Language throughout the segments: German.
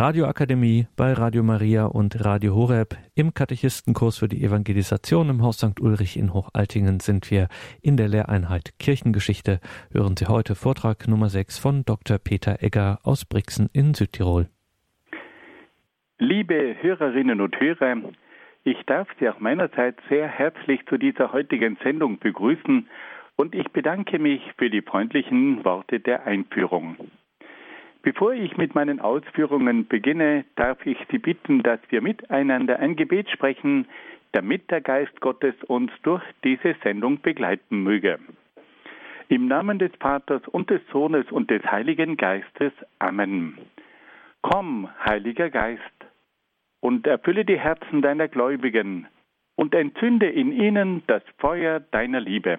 Radioakademie bei Radio Maria und Radio Horeb. Im Katechistenkurs für die Evangelisation im Haus St. Ulrich in Hochaltingen sind wir in der Lehreinheit Kirchengeschichte. Hören Sie heute Vortrag Nummer 6 von Dr. Peter Egger aus Brixen in Südtirol. Liebe Hörerinnen und Hörer, ich darf Sie auch meinerseits sehr herzlich zu dieser heutigen Sendung begrüßen und ich bedanke mich für die freundlichen Worte der Einführung. Bevor ich mit meinen Ausführungen beginne, darf ich Sie bitten, dass wir miteinander ein Gebet sprechen, damit der Geist Gottes uns durch diese Sendung begleiten möge. Im Namen des Vaters und des Sohnes und des Heiligen Geistes. Amen. Komm, Heiliger Geist, und erfülle die Herzen deiner Gläubigen und entzünde in ihnen das Feuer deiner Liebe.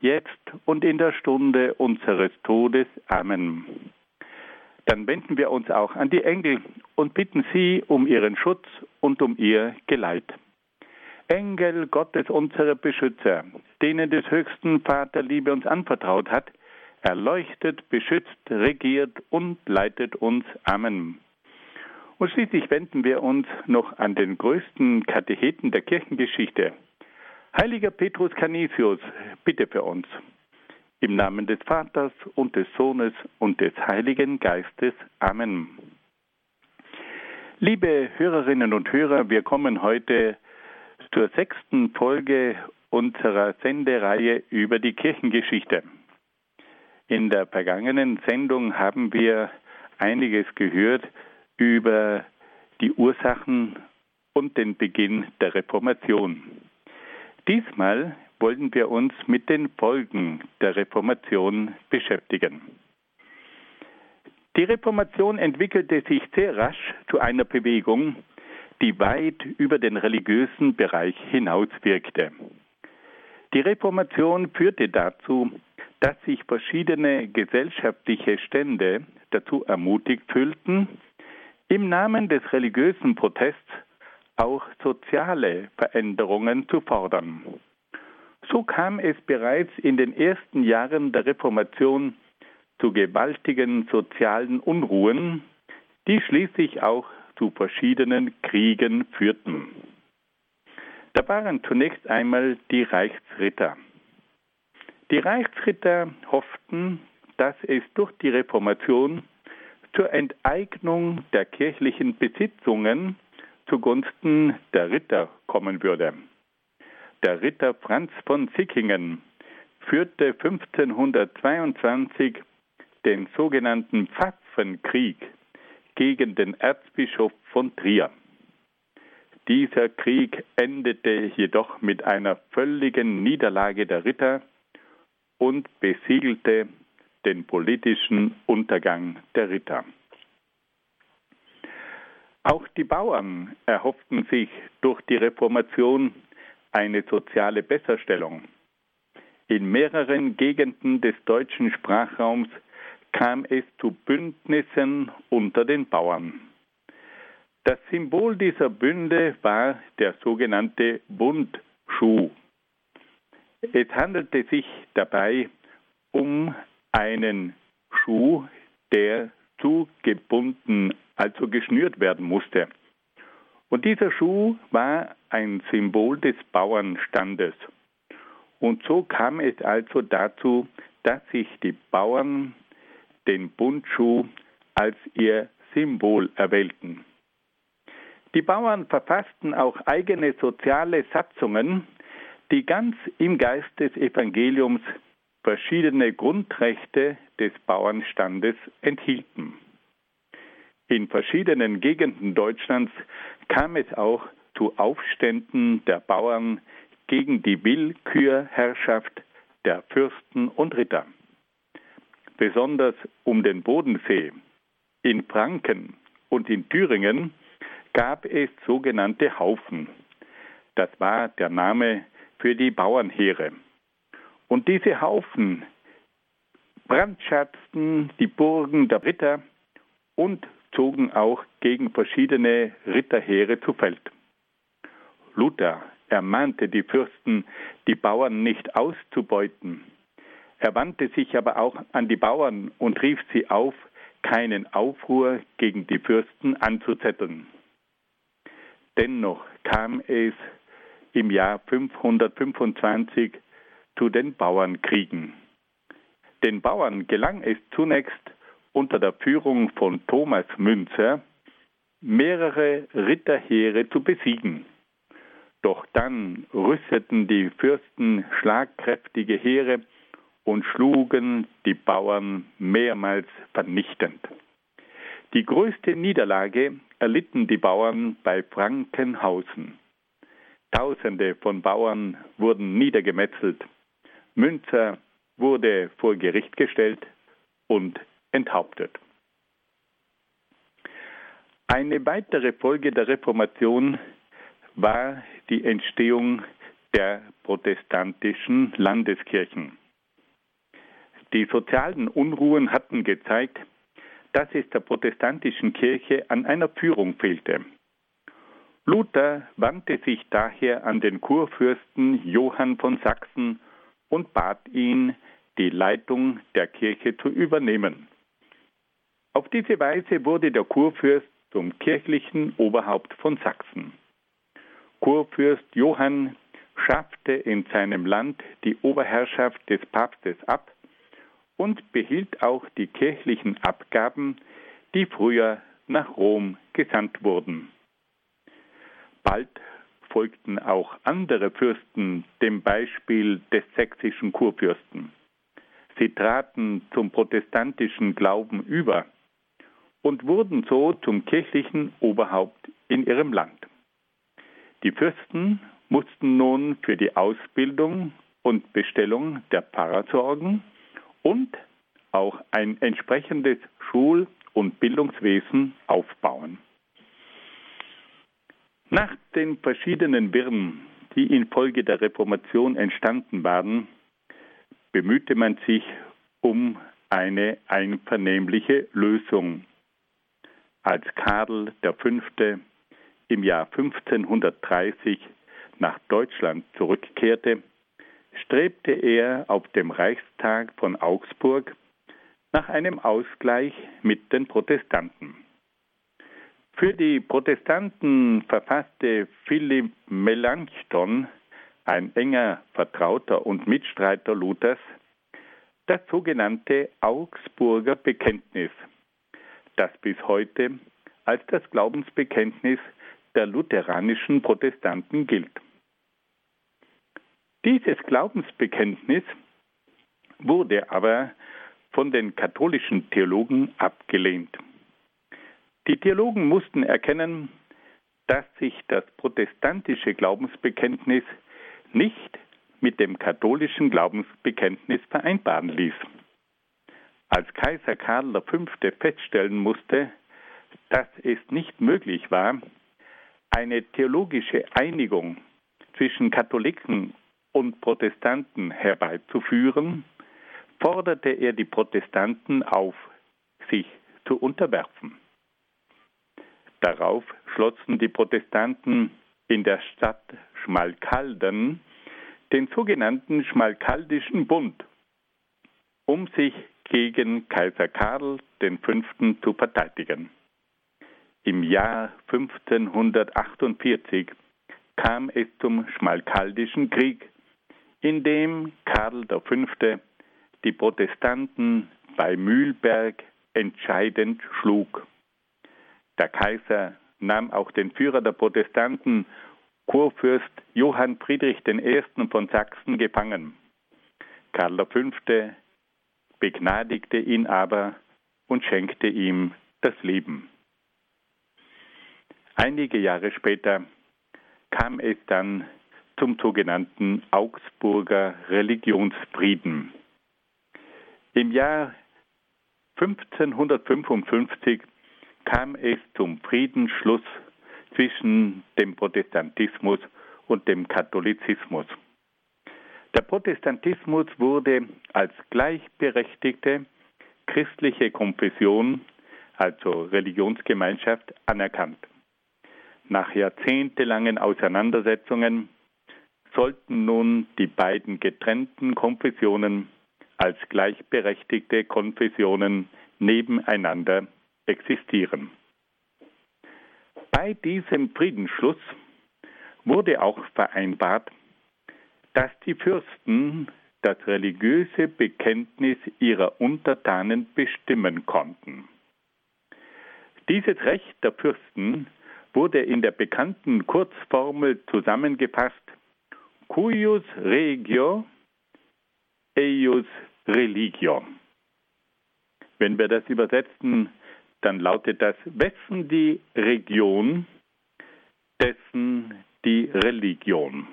jetzt und in der Stunde unseres Todes. Amen. Dann wenden wir uns auch an die Engel und bitten sie um ihren Schutz und um ihr Geleit. Engel Gottes, unsere Beschützer, denen des höchsten Vater Liebe uns anvertraut hat, erleuchtet, beschützt, regiert und leitet uns. Amen. Und schließlich wenden wir uns noch an den größten Katecheten der Kirchengeschichte, Heiliger Petrus Canisius, bitte für uns. Im Namen des Vaters und des Sohnes und des Heiligen Geistes. Amen. Liebe Hörerinnen und Hörer, wir kommen heute zur sechsten Folge unserer Sendereihe über die Kirchengeschichte. In der vergangenen Sendung haben wir einiges gehört über die Ursachen und den Beginn der Reformation. Diesmal wollen wir uns mit den Folgen der Reformation beschäftigen. Die Reformation entwickelte sich sehr rasch zu einer Bewegung, die weit über den religiösen Bereich hinaus wirkte. Die Reformation führte dazu, dass sich verschiedene gesellschaftliche Stände dazu ermutigt fühlten, im Namen des religiösen Protests auch soziale Veränderungen zu fordern. So kam es bereits in den ersten Jahren der Reformation zu gewaltigen sozialen Unruhen, die schließlich auch zu verschiedenen Kriegen führten. Da waren zunächst einmal die Reichsritter. Die Reichsritter hofften, dass es durch die Reformation zur Enteignung der kirchlichen Besitzungen zugunsten der Ritter kommen würde. Der Ritter Franz von Sickingen führte 1522 den sogenannten Pfaffenkrieg gegen den Erzbischof von Trier. Dieser Krieg endete jedoch mit einer völligen Niederlage der Ritter und besiegelte den politischen Untergang der Ritter. Auch die Bauern erhofften sich durch die Reformation eine soziale Besserstellung. In mehreren Gegenden des deutschen Sprachraums kam es zu Bündnissen unter den Bauern. Das Symbol dieser Bünde war der sogenannte Bundschuh. Es handelte sich dabei um einen Schuh, der zugebunden also geschnürt werden musste. Und dieser Schuh war ein Symbol des Bauernstandes. Und so kam es also dazu, dass sich die Bauern den Bundschuh als ihr Symbol erwählten. Die Bauern verfassten auch eigene soziale Satzungen, die ganz im Geist des Evangeliums verschiedene Grundrechte des Bauernstandes enthielten. In verschiedenen Gegenden Deutschlands kam es auch zu Aufständen der Bauern gegen die Willkürherrschaft der Fürsten und Ritter. Besonders um den Bodensee, in Franken und in Thüringen gab es sogenannte Haufen. Das war der Name für die Bauernheere. Und diese Haufen brandschatzten die Burgen der Ritter und zogen auch gegen verschiedene Ritterheere zu Feld. Luther ermahnte die Fürsten, die Bauern nicht auszubeuten. Er wandte sich aber auch an die Bauern und rief sie auf, keinen Aufruhr gegen die Fürsten anzuzetteln. Dennoch kam es im Jahr 525 zu den Bauernkriegen. Den Bauern gelang es zunächst unter der Führung von Thomas Münzer, mehrere Ritterheere zu besiegen. Doch dann rüsteten die Fürsten schlagkräftige Heere und schlugen die Bauern mehrmals vernichtend. Die größte Niederlage erlitten die Bauern bei Frankenhausen. Tausende von Bauern wurden niedergemetzelt. Münzer wurde vor Gericht gestellt und enthauptet. Eine weitere Folge der Reformation war die Entstehung der protestantischen Landeskirchen. Die sozialen Unruhen hatten gezeigt, dass es der protestantischen Kirche an einer Führung fehlte. Luther wandte sich daher an den Kurfürsten Johann von Sachsen und bat ihn, die Leitung der Kirche zu übernehmen. Auf diese Weise wurde der Kurfürst zum kirchlichen Oberhaupt von Sachsen. Kurfürst Johann schaffte in seinem Land die Oberherrschaft des Papstes ab und behielt auch die kirchlichen Abgaben, die früher nach Rom gesandt wurden. Bald folgten auch andere Fürsten dem Beispiel des sächsischen Kurfürsten. Sie traten zum protestantischen Glauben über und wurden so zum kirchlichen Oberhaupt in ihrem Land. Die Fürsten mussten nun für die Ausbildung und Bestellung der Pfarrer sorgen und auch ein entsprechendes Schul- und Bildungswesen aufbauen. Nach den verschiedenen Wirren, die infolge der Reformation entstanden waren, bemühte man sich um eine einvernehmliche Lösung. Als Karl V. im Jahr 1530 nach Deutschland zurückkehrte, strebte er auf dem Reichstag von Augsburg nach einem Ausgleich mit den Protestanten. Für die Protestanten verfasste Philipp Melanchthon, ein enger Vertrauter und Mitstreiter Luthers, das sogenannte Augsburger Bekenntnis, das bis heute als das Glaubensbekenntnis der lutheranischen Protestanten gilt. Dieses Glaubensbekenntnis wurde aber von den katholischen Theologen abgelehnt. Die Theologen mussten erkennen, dass sich das protestantische Glaubensbekenntnis nicht mit dem katholischen Glaubensbekenntnis vereinbaren ließ. Als Kaiser Karl V. feststellen musste, dass es nicht möglich war, eine theologische Einigung zwischen Katholiken und Protestanten herbeizuführen, forderte er die Protestanten auf, sich zu unterwerfen. Darauf schlossen die Protestanten in der Stadt Schmalkalden den sogenannten Schmalkaldischen Bund, um sich gegen Kaiser Karl V. zu verteidigen. Im Jahr 1548 kam es zum Schmalkaldischen Krieg, in dem Karl V. die Protestanten bei Mühlberg entscheidend schlug. Der Kaiser nahm auch den Führer der Protestanten, Kurfürst Johann Friedrich I. von Sachsen, gefangen. Karl V. begnadigte ihn aber und schenkte ihm das Leben. Einige Jahre später kam es dann zum sogenannten Augsburger Religionsfrieden. Im Jahr 1555 kam es zum Friedensschluss zwischen dem Protestantismus und dem Katholizismus. Der Protestantismus wurde als gleichberechtigte christliche Konfession, also Religionsgemeinschaft, anerkannt. Nach jahrzehntelangen Auseinandersetzungen sollten nun die beiden getrennten Konfessionen als gleichberechtigte Konfessionen nebeneinander existieren. Bei diesem Friedensschluss wurde auch vereinbart, dass die Fürsten das religiöse Bekenntnis ihrer Untertanen bestimmen konnten. Dieses Recht der Fürsten wurde in der bekannten Kurzformel zusammengefasst cuius regio eius religio. Wenn wir das übersetzen, dann lautet das, wessen die Region, dessen die Religion.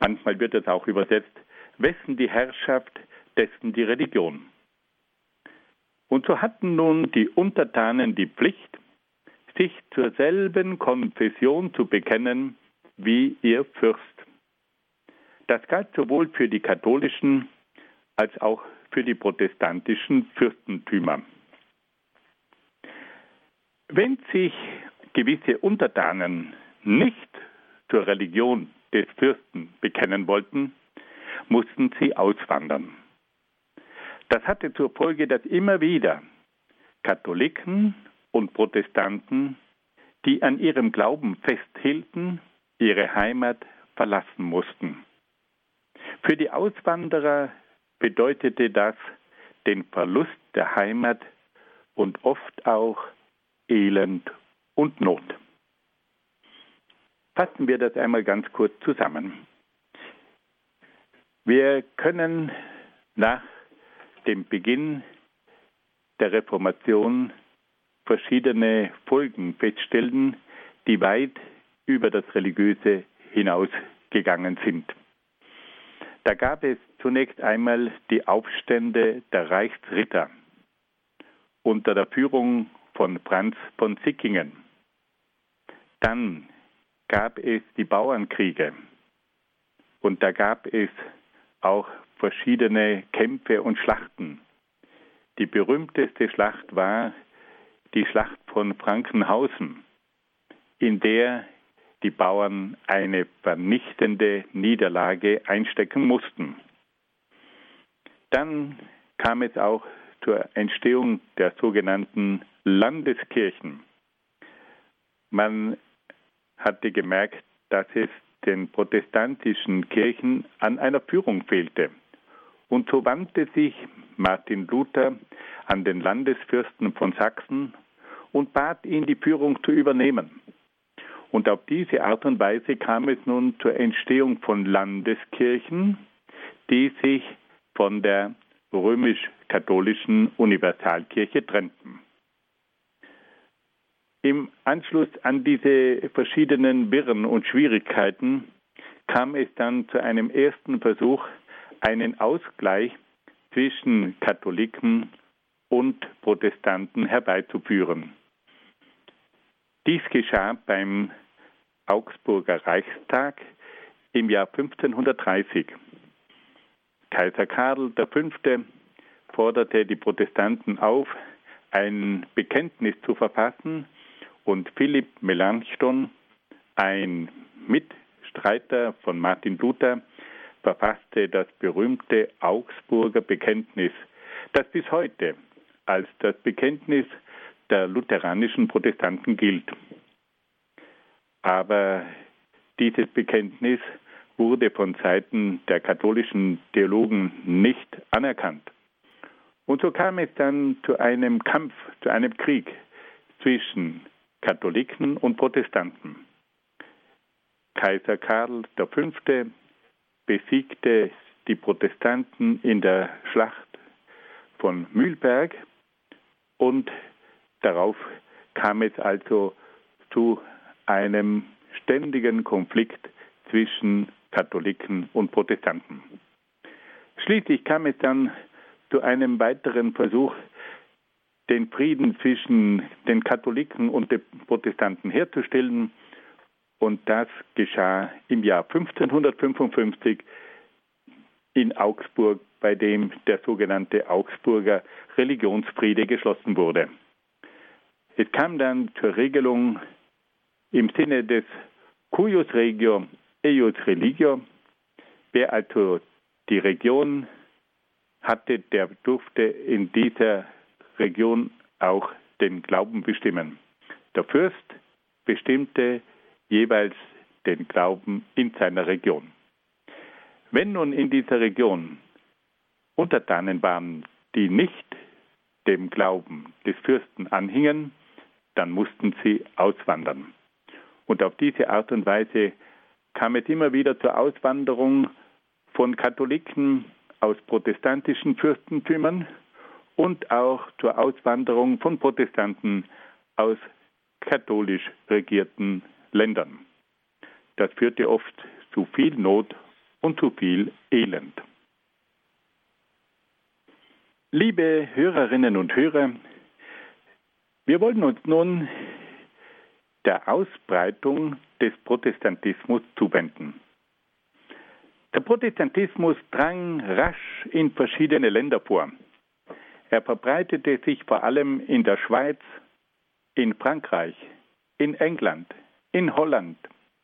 Manchmal wird es auch übersetzt, wessen die Herrschaft, dessen die Religion. Und so hatten nun die Untertanen die Pflicht, sich zur selben Konfession zu bekennen wie ihr Fürst. Das galt sowohl für die katholischen als auch für die protestantischen Fürstentümer. Wenn sich gewisse Untertanen nicht zur Religion des Fürsten bekennen wollten, mussten sie auswandern. Das hatte zur Folge, dass immer wieder Katholiken und Protestanten, die an ihrem Glauben festhielten, ihre Heimat verlassen mussten. Für die Auswanderer bedeutete das den Verlust der Heimat und oft auch Elend und Not. Fassen wir das einmal ganz kurz zusammen. Wir können nach dem Beginn der Reformation verschiedene Folgen feststellen, die weit über das Religiöse hinausgegangen sind. Da gab es zunächst einmal die Aufstände der Reichsritter unter der Führung von Franz von Sickingen. Dann gab es die Bauernkriege und da gab es auch verschiedene Kämpfe und Schlachten. Die berühmteste Schlacht war die Schlacht von Frankenhausen, in der die Bauern eine vernichtende Niederlage einstecken mussten. Dann kam es auch zur Entstehung der sogenannten Landeskirchen. Man hatte gemerkt, dass es den protestantischen Kirchen an einer Führung fehlte. Und so wandte sich Martin Luther an den Landesfürsten von Sachsen und bat ihn, die Führung zu übernehmen. Und auf diese Art und Weise kam es nun zur Entstehung von Landeskirchen, die sich von der römisch-katholischen Universalkirche trennten. Im Anschluss an diese verschiedenen Wirren und Schwierigkeiten kam es dann zu einem ersten Versuch, einen Ausgleich zwischen Katholiken und Protestanten herbeizuführen. Dies geschah beim Augsburger Reichstag im Jahr 1530. Kaiser Karl V. forderte die Protestanten auf, ein Bekenntnis zu verfassen, und Philipp Melanchthon, ein Mitstreiter von Martin Luther, verfasste das berühmte Augsburger Bekenntnis, das bis heute als das Bekenntnis der lutheranischen Protestanten gilt. Aber dieses Bekenntnis wurde von Seiten der katholischen Theologen nicht anerkannt. Und so kam es dann zu einem Kampf, zu einem Krieg zwischen Katholiken und Protestanten. Kaiser Karl V. besiegte die Protestanten in der Schlacht von Mühlberg und darauf kam es also zu einem ständigen Konflikt zwischen Katholiken und Protestanten. Schließlich kam es dann zu einem weiteren Versuch, den Frieden zwischen den Katholiken und den Protestanten herzustellen. Und das geschah im Jahr 1555 in Augsburg, bei dem der sogenannte Augsburger Religionsfriede geschlossen wurde. Es kam dann zur Regelung im Sinne des cuius regio eius religio, wer also die Region hatte, der durfte in dieser Region auch den Glauben bestimmen. Der Fürst bestimmte jeweils den Glauben in seiner Region. Wenn nun in dieser Region Untertanen waren, die nicht dem Glauben des Fürsten anhingen, dann mussten sie auswandern. Und auf diese Art und Weise kam es immer wieder zur Auswanderung von Katholiken aus protestantischen Fürstentümern und auch zur Auswanderung von Protestanten aus katholisch regierten Ländern. Das führte oft zu viel Not und zu viel Elend. Liebe Hörerinnen und Hörer, wir wollen uns nun der Ausbreitung des Protestantismus zuwenden. Der Protestantismus drang rasch in verschiedene Länder vor. Er verbreitete sich vor allem in der Schweiz, in Frankreich, in England, in Holland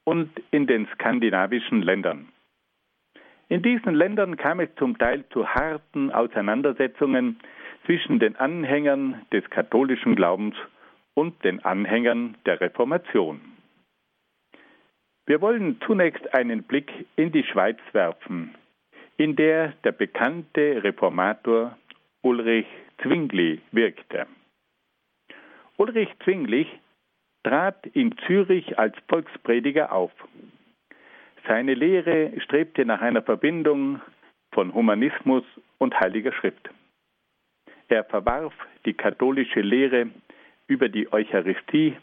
und in den skandinavischen Ländern. In diesen Ländern kam es zum Teil zu harten Auseinandersetzungen zwischen den Anhängern des katholischen Glaubens und den Anhängern der Reformation. Wir wollen zunächst einen Blick in die Schweiz werfen, in der der bekannte Reformator Ulrich Zwingli wirkte. Ulrich Zwingli trat in Zürich als Volksprediger auf. Seine Lehre strebte nach einer Verbindung von Humanismus und Heiliger Schrift. Er verwarf die katholische Lehre über die Eucharistie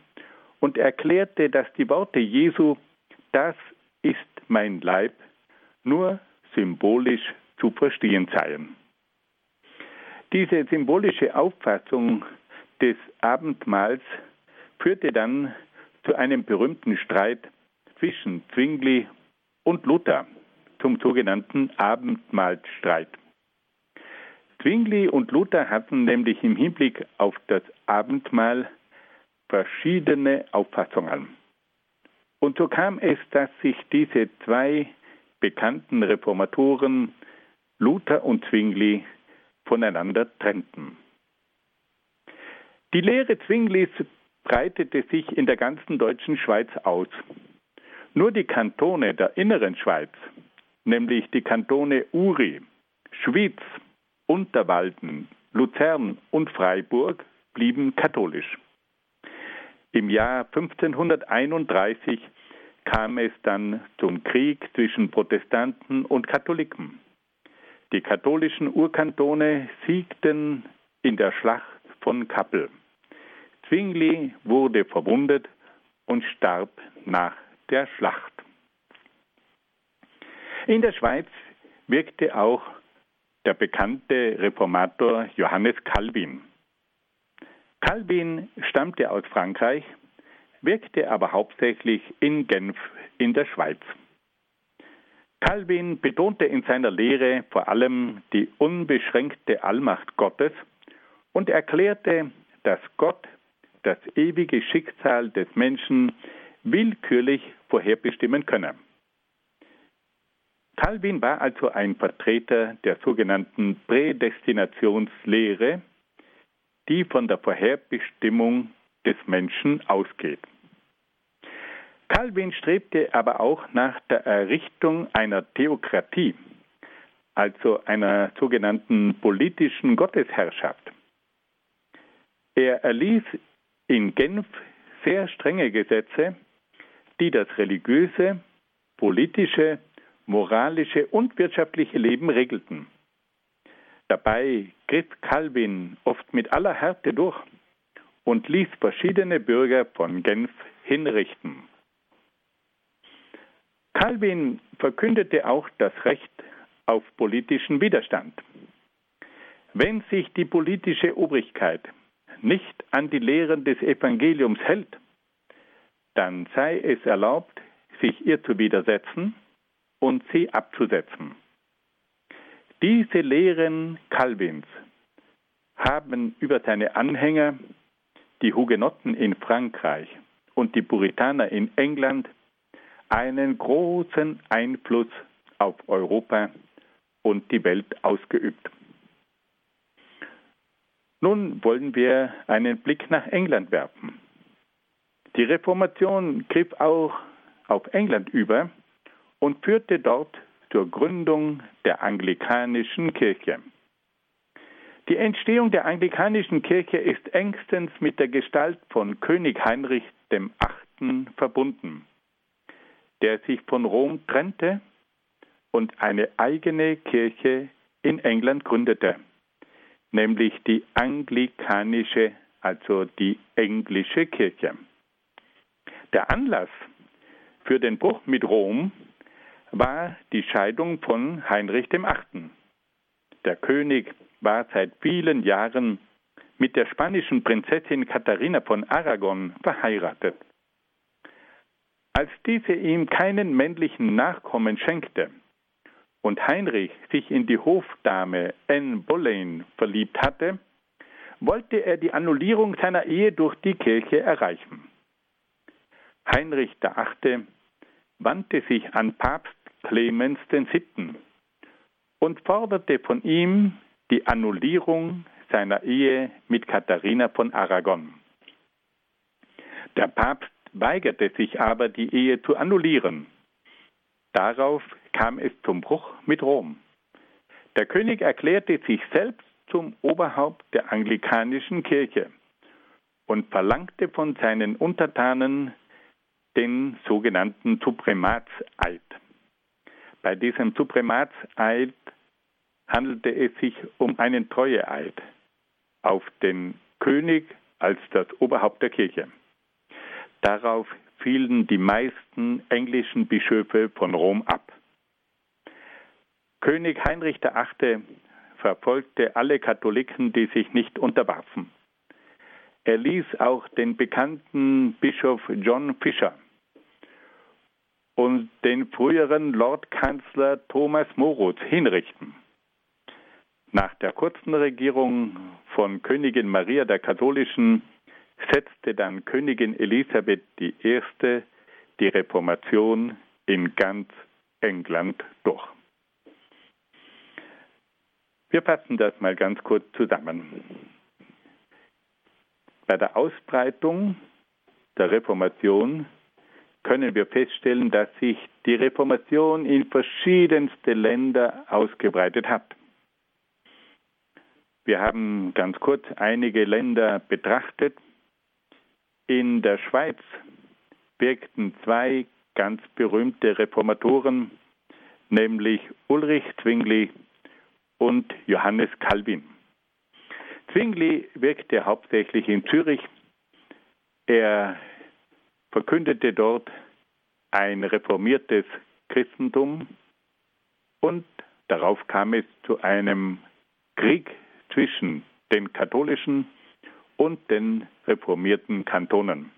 und erklärte, dass die Worte Jesu, das ist mein Leib, nur symbolisch zu verstehen seien. Diese symbolische Auffassung des Abendmahls führte dann zu einem berühmten Streit zwischen Zwingli und Luther, zum sogenannten Abendmahlstreit. Zwingli und Luther hatten nämlich im Hinblick auf das Abendmahl verschiedene Auffassungen. Und so kam es, dass sich diese zwei bekannten Reformatoren, Luther und Zwingli, voneinander trennten. Die Lehre Zwinglis breitete sich in der ganzen deutschen Schweiz aus. Nur die Kantone der inneren Schweiz, nämlich die Kantone Uri, Schwyz, Unterwalden, Luzern und Freiburg, blieben katholisch. Im Jahr 1531 kam es dann zum Krieg zwischen Protestanten und Katholiken. Die katholischen Urkantone siegten in der Schlacht von Kappel. Zwingli wurde verwundet und starb nach der Schlacht. In der Schweiz wirkte auch der bekannte Reformator Johannes Calvin. Calvin stammte aus Frankreich, wirkte aber hauptsächlich in Genf in der Schweiz. Calvin betonte in seiner Lehre vor allem die unbeschränkte Allmacht Gottes und erklärte, dass Gott das ewige Schicksal des Menschen willkürlich vorherbestimmen könne. Calvin war also ein Vertreter der sogenannten Prädestinationslehre, die von der Vorherbestimmung des Menschen ausgeht. Calvin strebte aber auch nach der Errichtung einer Theokratie, also einer sogenannten politischen Gottesherrschaft. Er erließ in Genf sehr strenge Gesetze, die das religiöse, politische, moralische und wirtschaftliche Leben regelten. Dabei griff Calvin oft mit aller Härte durch und ließ verschiedene Bürger von Genf hinrichten. Calvin verkündete auch das Recht auf politischen Widerstand. Wenn sich die politische Obrigkeit nicht an die Lehren des Evangeliums hält, dann sei es erlaubt, sich ihr zu widersetzen und sie abzusetzen. Diese Lehren Calvins haben über seine Anhänger, die Hugenotten in Frankreich und die Puritaner in England, einen großen Einfluss auf Europa und die Welt ausgeübt. Nun wollen wir einen Blick nach England werfen. Die Reformation griff auch auf England über und führte dort zur Gründung der anglikanischen Kirche. Die Entstehung der anglikanischen Kirche ist engstens mit der Gestalt von König Heinrich VIII. verbunden, der sich von Rom trennte und eine eigene Kirche in England gründete nämlich die anglikanische, also die englische Kirche. Der Anlass für den Bruch mit Rom war die Scheidung von Heinrich VIII. Der König war seit vielen Jahren mit der spanischen Prinzessin Katharina von Aragon verheiratet. Als diese ihm keinen männlichen Nachkommen schenkte, und Heinrich sich in die Hofdame Anne Boleyn verliebt hatte, wollte er die Annullierung seiner Ehe durch die Kirche erreichen. Heinrich VIII. wandte sich an Papst Clemens VII. und forderte von ihm die Annullierung seiner Ehe mit Katharina von Aragon. Der Papst weigerte sich aber, die Ehe zu annullieren. Darauf kam es zum Bruch mit Rom. Der König erklärte sich selbst zum Oberhaupt der anglikanischen Kirche und verlangte von seinen Untertanen den sogenannten Suprematseid. Bei diesem Suprematseid handelte es sich um einen Treueeid auf den König als das Oberhaupt der Kirche. Darauf fielen die meisten englischen Bischöfe von Rom ab. König Heinrich VIII. verfolgte alle Katholiken, die sich nicht unterwarfen. Er ließ auch den bekannten Bischof John Fisher und den früheren Lordkanzler Thomas Moritz hinrichten. Nach der kurzen Regierung von Königin Maria der Katholischen setzte dann Königin Elisabeth I. die Reformation in ganz England durch. Wir fassen das mal ganz kurz zusammen. Bei der Ausbreitung der Reformation können wir feststellen, dass sich die Reformation in verschiedenste Länder ausgebreitet hat. Wir haben ganz kurz einige Länder betrachtet. In der Schweiz wirkten zwei ganz berühmte Reformatoren, nämlich Ulrich Zwingli und Johannes Calvin. Zwingli wirkte hauptsächlich in Zürich. Er verkündete dort ein reformiertes Christentum und darauf kam es zu einem Krieg zwischen den katholischen und den reformierten Kantonen.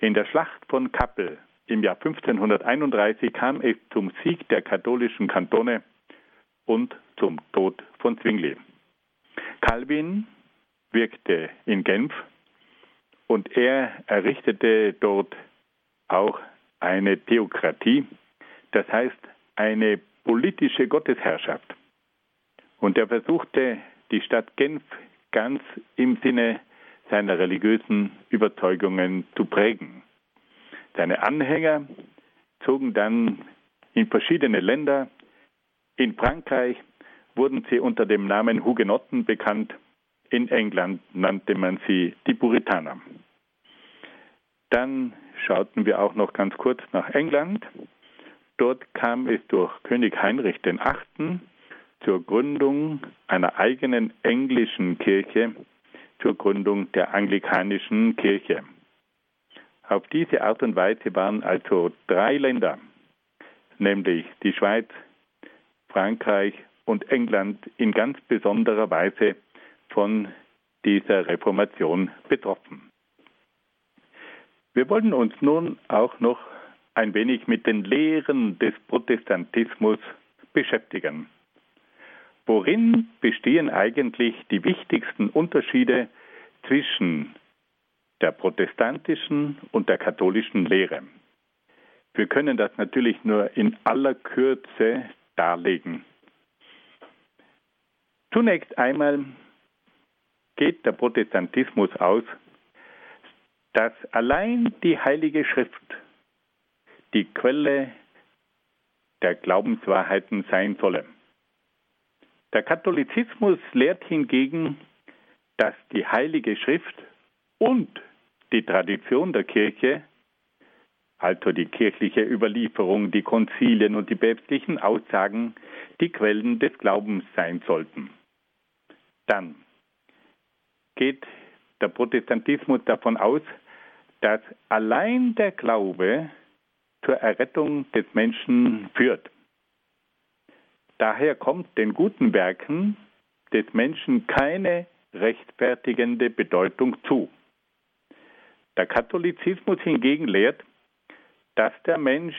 In der Schlacht von Kappel im Jahr 1531 kam es zum Sieg der katholischen Kantone und zum Tod von Zwingli. Calvin wirkte in Genf und er errichtete dort auch eine Theokratie, das heißt eine politische Gottesherrschaft. Und er versuchte die Stadt Genf ganz im Sinne seiner religiösen Überzeugungen zu prägen. Seine Anhänger zogen dann in verschiedene Länder, in Frankreich wurden sie unter dem Namen Hugenotten bekannt. In England nannte man sie die Puritaner. Dann schauten wir auch noch ganz kurz nach England. Dort kam es durch König Heinrich VIII. Zur Gründung einer eigenen englischen Kirche, zur Gründung der anglikanischen Kirche. Auf diese Art und Weise waren also drei Länder, nämlich die Schweiz, Frankreich und England in ganz besonderer Weise von dieser Reformation betroffen. Wir wollen uns nun auch noch ein wenig mit den Lehren des Protestantismus beschäftigen. Worin bestehen eigentlich die wichtigsten Unterschiede zwischen der protestantischen und der katholischen Lehre? Wir können das natürlich nur in aller Kürze darlegen. Zunächst einmal geht der Protestantismus aus, dass allein die Heilige Schrift die Quelle der Glaubenswahrheiten sein solle. Der Katholizismus lehrt hingegen, dass die Heilige Schrift und die Tradition der Kirche, also die kirchliche Überlieferung, die Konzilien und die päpstlichen Aussagen, die Quellen des Glaubens sein sollten. Dann geht der Protestantismus davon aus, dass allein der Glaube zur Errettung des Menschen führt. Daher kommt den guten Werken des Menschen keine rechtfertigende Bedeutung zu. Der Katholizismus hingegen lehrt, dass der Mensch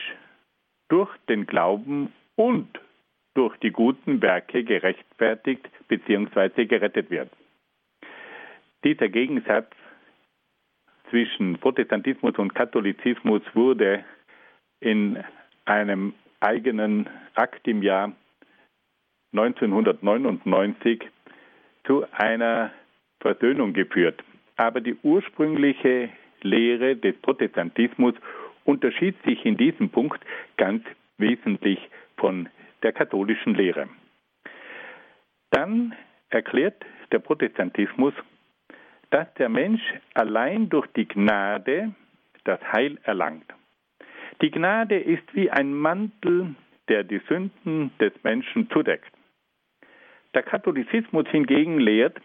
durch den Glauben und durch die guten Werke gerechtfertigt bzw. gerettet wird. Dieser Gegensatz zwischen Protestantismus und Katholizismus wurde in einem eigenen Akt im Jahr 1999 zu einer Versöhnung geführt. Aber die ursprüngliche Lehre des Protestantismus unterschied sich in diesem Punkt ganz wesentlich von der katholischen Lehre. Dann erklärt der Protestantismus, dass der Mensch allein durch die Gnade das Heil erlangt. Die Gnade ist wie ein Mantel, der die Sünden des Menschen zudeckt. Der Katholizismus hingegen lehrt,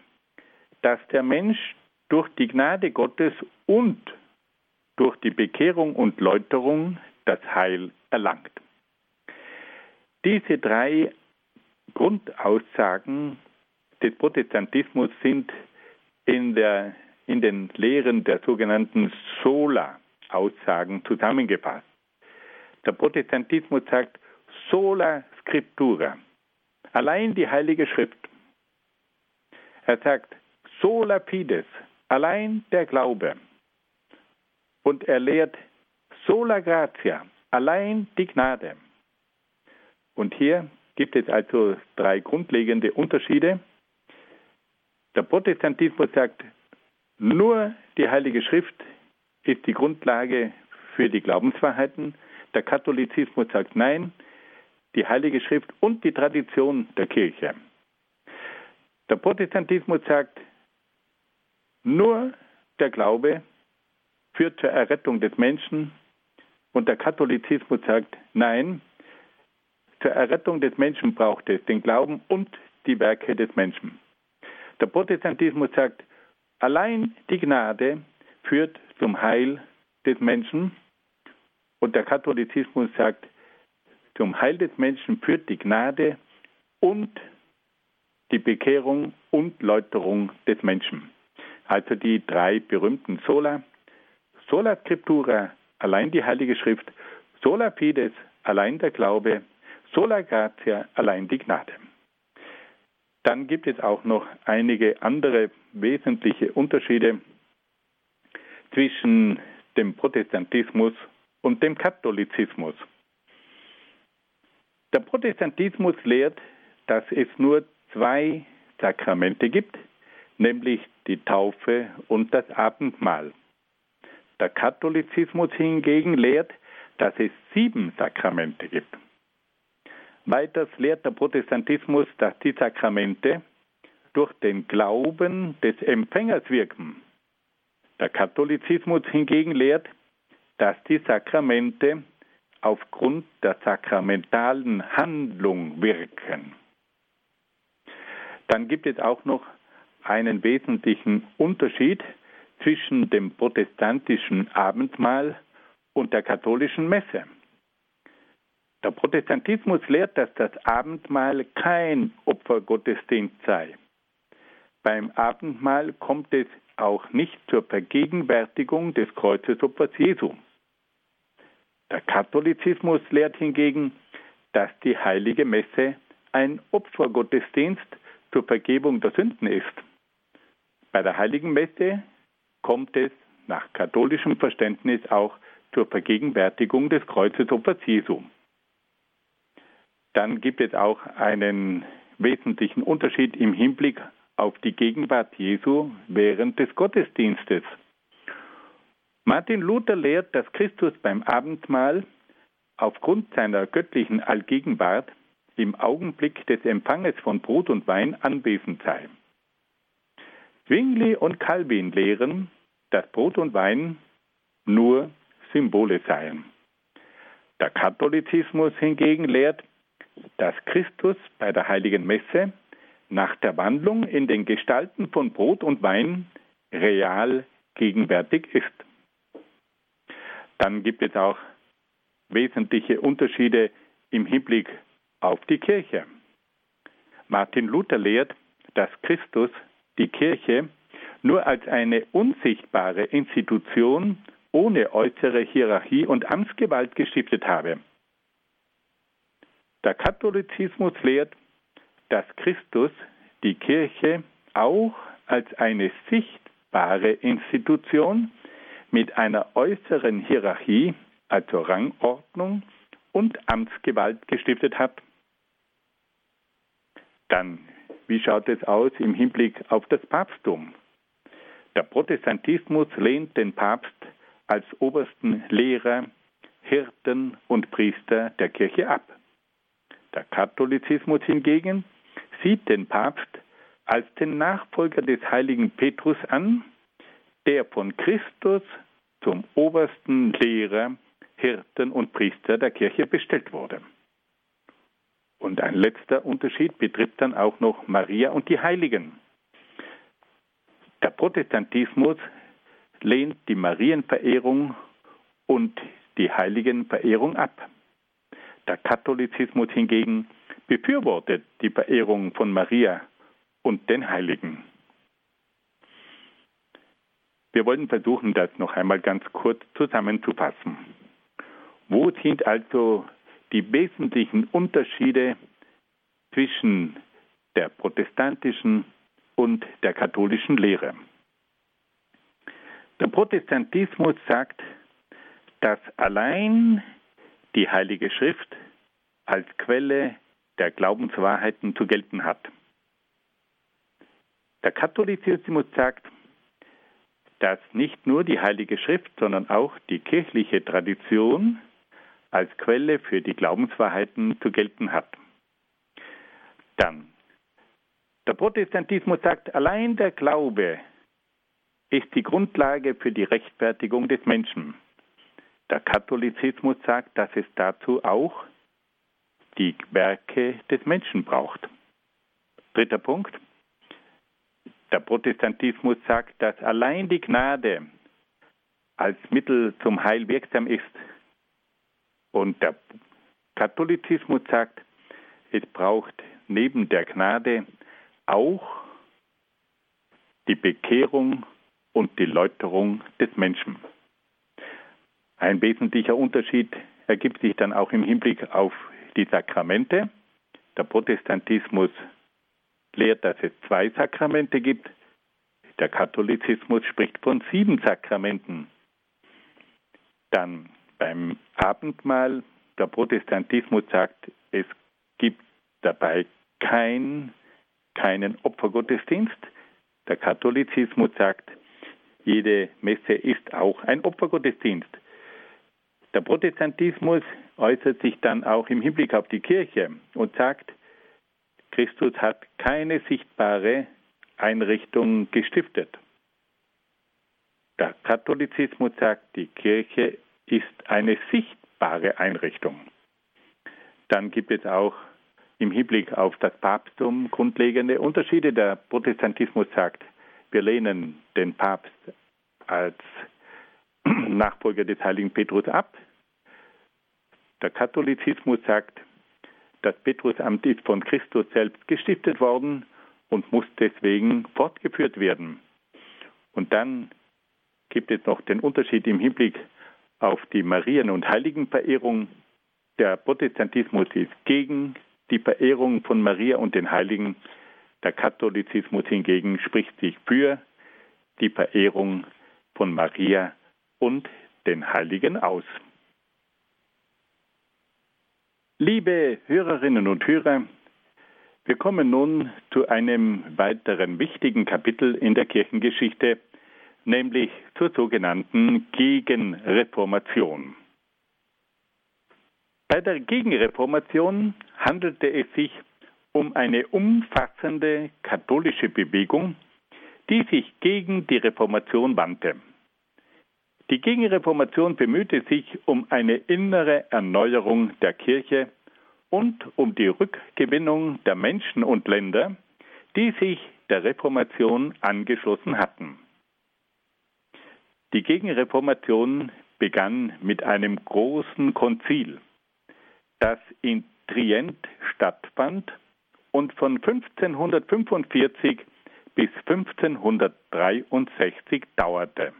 dass der Mensch durch die Gnade Gottes und durch die Bekehrung und Läuterung das Heil erlangt. Diese drei Grundaussagen des Protestantismus sind in, der, in den Lehren der sogenannten Sola-Aussagen zusammengefasst. Der Protestantismus sagt sola scriptura, allein die Heilige Schrift. Er sagt sola fides, allein der Glaube. Und er lehrt sola gratia, allein die Gnade. Und hier gibt es also drei grundlegende Unterschiede. Der Protestantismus sagt, nur die Heilige Schrift ist die Grundlage für die Glaubenswahrheiten. Der Katholizismus sagt nein, die Heilige Schrift und die Tradition der Kirche. Der Protestantismus sagt, nur der Glaube führt zur Errettung des Menschen und der Katholizismus sagt, nein, zur Errettung des Menschen braucht es den Glauben und die Werke des Menschen. Der Protestantismus sagt, allein die Gnade führt zum Heil des Menschen und der Katholizismus sagt, zum Heil des Menschen führt die Gnade und die Bekehrung und Läuterung des Menschen. Also die drei berühmten Sola. Sola Scriptura, allein die Heilige Schrift. Sola Fides, allein der Glaube. Sola Gratia, allein die Gnade. Dann gibt es auch noch einige andere wesentliche Unterschiede zwischen dem Protestantismus und dem Katholizismus. Der Protestantismus lehrt, dass es nur zwei Sakramente gibt, nämlich die Taufe und das Abendmahl. Der Katholizismus hingegen lehrt, dass es sieben Sakramente gibt. Weiters lehrt der Protestantismus, dass die Sakramente durch den Glauben des Empfängers wirken. Der Katholizismus hingegen lehrt, dass die Sakramente aufgrund der sakramentalen Handlung wirken. Dann gibt es auch noch einen wesentlichen Unterschied zwischen dem protestantischen Abendmahl und der katholischen Messe. Der Protestantismus lehrt, dass das Abendmahl kein Opfergottesdienst sei. beim Abendmahl kommt es auch nicht zur Vergegenwärtigung des Kreuzesopfers Jesu. Der Katholizismus lehrt hingegen, dass die heilige Messe ein Opfergottesdienst zur Vergebung der Sünden ist. Bei der heiligen Messe kommt es nach katholischem Verständnis auch zur Vergegenwärtigung des Kreuzesopfers Jesu. Dann gibt es auch einen wesentlichen Unterschied im Hinblick auf die Gegenwart Jesu während des Gottesdienstes. Martin Luther lehrt, dass Christus beim Abendmahl aufgrund seiner göttlichen Allgegenwart im Augenblick des Empfanges von Brot und Wein anwesend sei. Zwingli und Calvin lehren, dass Brot und Wein nur Symbole seien. Der Katholizismus hingegen lehrt, dass Christus bei der heiligen Messe nach der Wandlung in den Gestalten von Brot und Wein real gegenwärtig ist. Dann gibt es auch wesentliche Unterschiede im Hinblick auf die Kirche. Martin Luther lehrt, dass Christus die Kirche nur als eine unsichtbare Institution ohne äußere Hierarchie und Amtsgewalt gestiftet habe. Der Katholizismus lehrt, dass Christus die Kirche auch als eine sichtbare Institution mit einer äußeren Hierarchie, also Rangordnung und Amtsgewalt gestiftet hat. Dann, wie schaut es aus im Hinblick auf das Papsttum? Der Protestantismus lehnt den Papst als obersten Lehrer, Hirten und Priester der Kirche ab. Der Katholizismus hingegen sieht den Papst als den Nachfolger des heiligen Petrus an, der von Christus zum obersten Lehrer, Hirten und Priester der Kirche bestellt wurde. Und ein letzter Unterschied betrifft dann auch noch Maria und die Heiligen. Der Protestantismus lehnt die Marienverehrung und die Heiligenverehrung ab. Der Katholizismus hingegen befürwortet die Verehrung von Maria und den Heiligen. Wir wollen versuchen, das noch einmal ganz kurz zusammenzufassen. Wo sind also die wesentlichen Unterschiede zwischen der protestantischen und der katholischen Lehre? Der Protestantismus sagt, dass allein die Heilige Schrift als Quelle der Glaubenswahrheiten zu gelten hat. Der Katholizismus sagt, dass nicht nur die Heilige Schrift, sondern auch die kirchliche Tradition als Quelle für die Glaubenswahrheiten zu gelten hat. Dann, der Protestantismus sagt, allein der Glaube ist die Grundlage für die Rechtfertigung des Menschen. Der Katholizismus sagt, dass es dazu auch die Werke des Menschen braucht. Dritter Punkt. Der Protestantismus sagt, dass allein die Gnade als Mittel zum Heil wirksam ist. Und der Katholizismus sagt, es braucht neben der Gnade auch die Bekehrung und die Läuterung des Menschen. Ein wesentlicher Unterschied ergibt sich dann auch im Hinblick auf die Sakramente. Der Protestantismus lehrt, dass es zwei Sakramente gibt. Der Katholizismus spricht von sieben Sakramenten. Dann beim Abendmahl, der Protestantismus sagt, es gibt dabei kein, keinen Opfergottesdienst. Der Katholizismus sagt, jede Messe ist auch ein Opfergottesdienst. Der Protestantismus äußert sich dann auch im Hinblick auf die Kirche und sagt, Christus hat keine sichtbare Einrichtung gestiftet. Der Katholizismus sagt, die Kirche ist eine sichtbare Einrichtung. Dann gibt es auch im Hinblick auf das Papsttum grundlegende Unterschiede. Der Protestantismus sagt, wir lehnen den Papst als Nachfolger des heiligen Petrus ab. Der Katholizismus sagt, das Petrusamt ist von Christus selbst gestiftet worden und muss deswegen fortgeführt werden. Und dann gibt es noch den Unterschied im Hinblick auf die Marien- und Heiligenverehrung. Der Protestantismus ist gegen die Verehrung von Maria und den Heiligen. Der Katholizismus hingegen spricht sich für die Verehrung von Maria und den Heiligen aus. Liebe Hörerinnen und Hörer, wir kommen nun zu einem weiteren wichtigen Kapitel in der Kirchengeschichte, nämlich zur sogenannten Gegenreformation. Bei der Gegenreformation handelte es sich um eine umfassende katholische Bewegung, die sich gegen die Reformation wandte. Die Gegenreformation bemühte sich um eine innere Erneuerung der Kirche und um die Rückgewinnung der Menschen und Länder, die sich der Reformation angeschlossen hatten. Die Gegenreformation begann mit einem großen Konzil, das in Trient stattfand und von 1545 bis 1563 dauerte.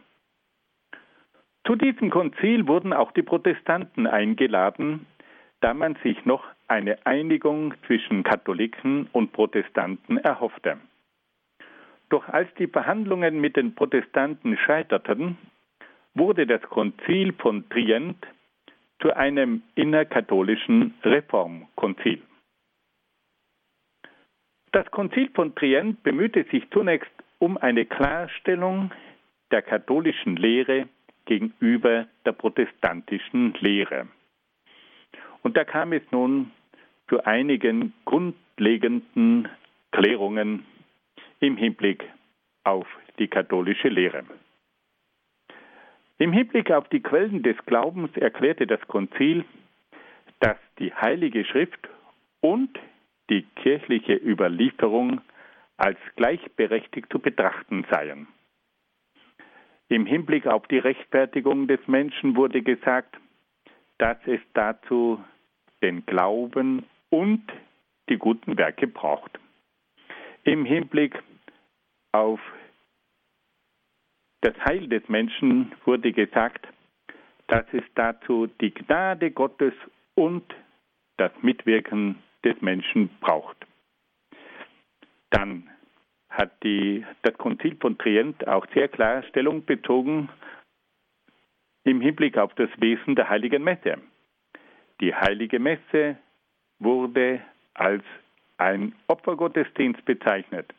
Zu diesem Konzil wurden auch die Protestanten eingeladen, da man sich noch eine Einigung zwischen Katholiken und Protestanten erhoffte. Doch als die Verhandlungen mit den Protestanten scheiterten, wurde das Konzil von Trient zu einem innerkatholischen Reformkonzil. Das Konzil von Trient bemühte sich zunächst um eine Klarstellung der katholischen Lehre gegenüber der protestantischen Lehre. Und da kam es nun zu einigen grundlegenden Klärungen im Hinblick auf die katholische Lehre. Im Hinblick auf die Quellen des Glaubens erklärte das Konzil, dass die Heilige Schrift und die kirchliche Überlieferung als gleichberechtigt zu betrachten seien. Im Hinblick auf die Rechtfertigung des Menschen wurde gesagt, dass es dazu den Glauben und die guten Werke braucht. Im Hinblick auf das Heil des Menschen wurde gesagt, dass es dazu die Gnade Gottes und das Mitwirken des Menschen braucht. Dann hat die, das Konzil von Trient auch sehr klar Stellung bezogen im Hinblick auf das Wesen der heiligen Messe. Die heilige Messe wurde als ein Opfergottesdienst bezeichnet,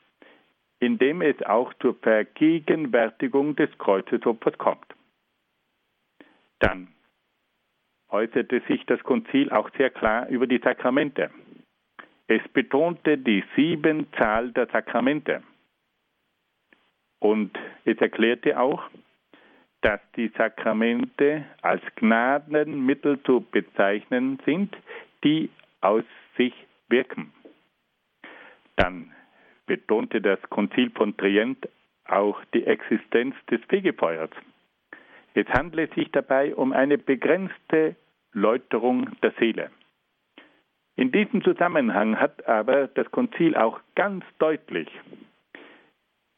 in dem es auch zur Vergegenwärtigung des Kreuzesopfers kommt. Dann äußerte sich das Konzil auch sehr klar über die Sakramente. Es betonte die sieben Zahl der Sakramente. Und es erklärte auch, dass die Sakramente als Gnadenmittel zu bezeichnen sind, die aus sich wirken. Dann betonte das Konzil von Trient auch die Existenz des Fegefeuers. Es handelt sich dabei um eine begrenzte Läuterung der Seele. In diesem Zusammenhang hat aber das Konzil auch ganz deutlich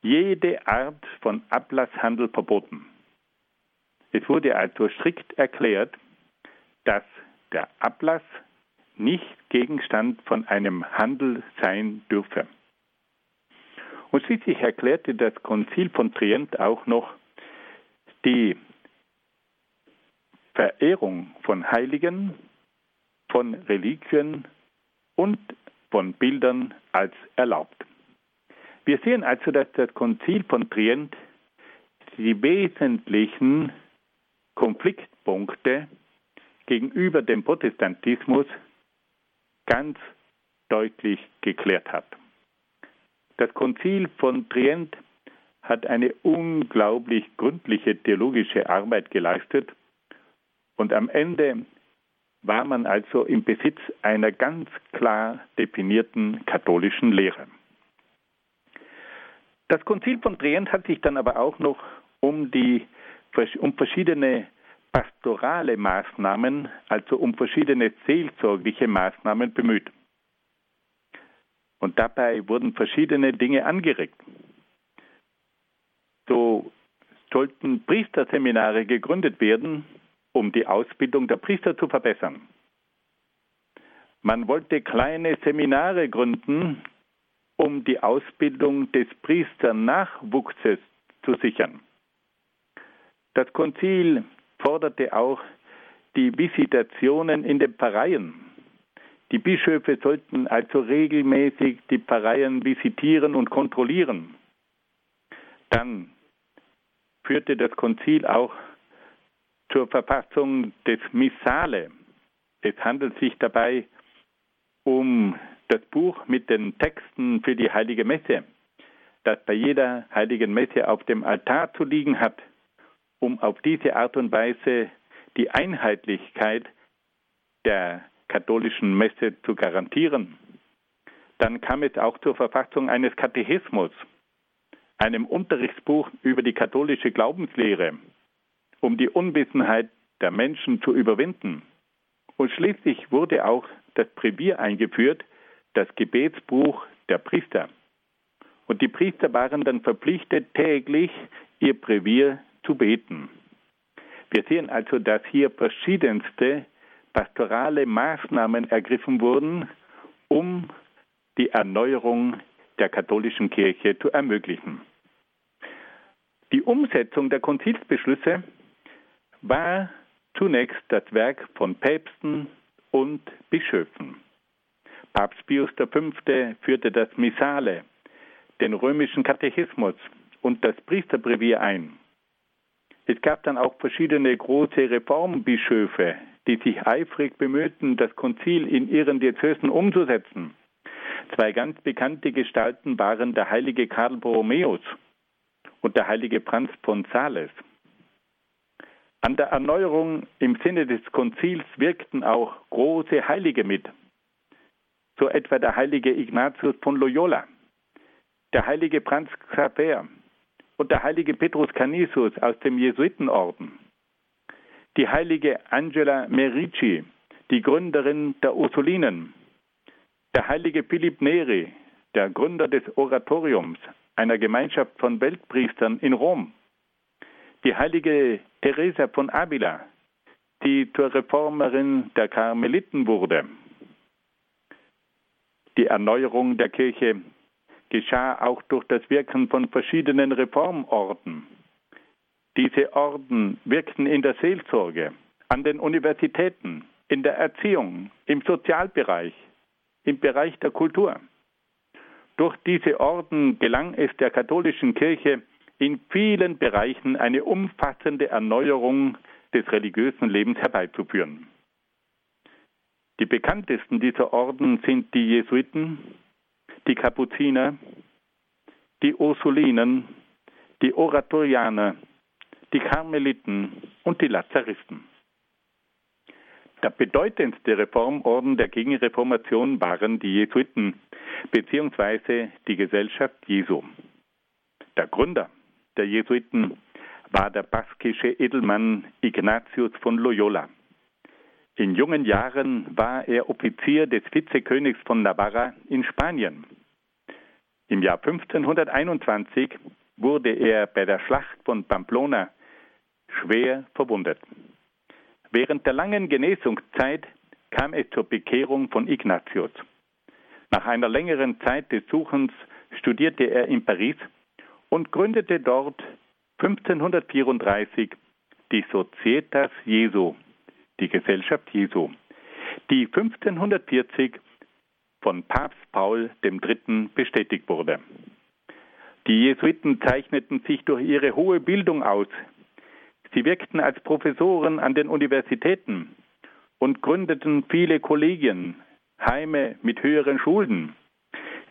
jede Art von Ablasshandel verboten. Es wurde also strikt erklärt, dass der Ablass nicht Gegenstand von einem Handel sein dürfe. Und schließlich erklärte das Konzil von Trient auch noch die Verehrung von Heiligen, von Reliquien und von Bildern als erlaubt. Wir sehen also, dass das Konzil von Trient die wesentlichen Konfliktpunkte gegenüber dem Protestantismus ganz deutlich geklärt hat. Das Konzil von Trient hat eine unglaublich gründliche theologische Arbeit geleistet und am Ende war man also im Besitz einer ganz klar definierten katholischen Lehre. Das Konzil von Trient hat sich dann aber auch noch um die um verschiedene pastorale Maßnahmen, also um verschiedene seelsorgliche Maßnahmen bemüht. Und dabei wurden verschiedene Dinge angeregt. So sollten Priesterseminare gegründet werden, um die Ausbildung der Priester zu verbessern. Man wollte kleine Seminare gründen, um die Ausbildung des Priesternachwuchses zu sichern. Das Konzil forderte auch die Visitationen in den Pfarreien. Die Bischöfe sollten also regelmäßig die Pfarreien visitieren und kontrollieren. Dann führte das Konzil auch zur Verfassung des Missale. Es handelt sich dabei um das Buch mit den Texten für die heilige Messe, das bei jeder heiligen Messe auf dem Altar zu liegen hat, um auf diese Art und Weise die Einheitlichkeit der katholischen Messe zu garantieren. Dann kam es auch zur Verfassung eines Katechismus, einem Unterrichtsbuch über die katholische Glaubenslehre, um die Unwissenheit der Menschen zu überwinden. Und schließlich wurde auch das Brevier eingeführt, das Gebetsbuch der Priester. Und die Priester waren dann verpflichtet, täglich ihr Brevier zu beten. Wir sehen also, dass hier verschiedenste pastorale Maßnahmen ergriffen wurden, um die Erneuerung der katholischen Kirche zu ermöglichen. Die Umsetzung der Konzilsbeschlüsse war zunächst das Werk von Päpsten und Bischöfen. Papst Pius V. führte das Missale, den römischen Katechismus und das Priesterbrevier ein. Es gab dann auch verschiedene große Reformbischöfe, die sich eifrig bemühten, das Konzil in ihren Diözesen umzusetzen. Zwei ganz bekannte Gestalten waren der heilige Karl Borromäus und der heilige Franz von Sales. An der Erneuerung im Sinne des Konzils wirkten auch große Heilige mit, so etwa der heilige Ignatius von Loyola, der heilige Franz Xaver und der heilige Petrus Canisius aus dem Jesuitenorden, die heilige Angela Merici, die Gründerin der Ursulinen, der heilige Philipp Neri, der Gründer des Oratoriums, einer Gemeinschaft von Weltpriestern in Rom. Die heilige Teresa von Avila, die zur Reformerin der Karmeliten wurde. Die Erneuerung der Kirche geschah auch durch das Wirken von verschiedenen Reformorden. Diese Orden wirkten in der Seelsorge, an den Universitäten, in der Erziehung, im Sozialbereich, im Bereich der Kultur. Durch diese Orden gelang es der katholischen Kirche in vielen Bereichen eine umfassende Erneuerung des religiösen Lebens herbeizuführen. Die bekanntesten dieser Orden sind die Jesuiten, die Kapuziner, die Ursulinen, die Oratorianer, die Karmeliten und die Lazaristen. Der bedeutendste Reformorden der Gegenreformation waren die Jesuiten beziehungsweise die Gesellschaft Jesu. Der Gründer der Jesuiten war der baskische Edelmann Ignatius von Loyola. In jungen Jahren war er Offizier des Vizekönigs von Navarra in Spanien. Im Jahr 1521 wurde er bei der Schlacht von Pamplona schwer verwundet. Während der langen Genesungszeit kam es zur Bekehrung von Ignatius. Nach einer längeren Zeit des Suchens studierte er in Paris und gründete dort 1534 die Societas Jesu, die Gesellschaft Jesu, die 1540 von Papst Paul III. bestätigt wurde. Die Jesuiten zeichneten sich durch ihre hohe Bildung aus. Sie wirkten als Professoren an den Universitäten und gründeten viele Kollegien, Heime mit höheren Schulden.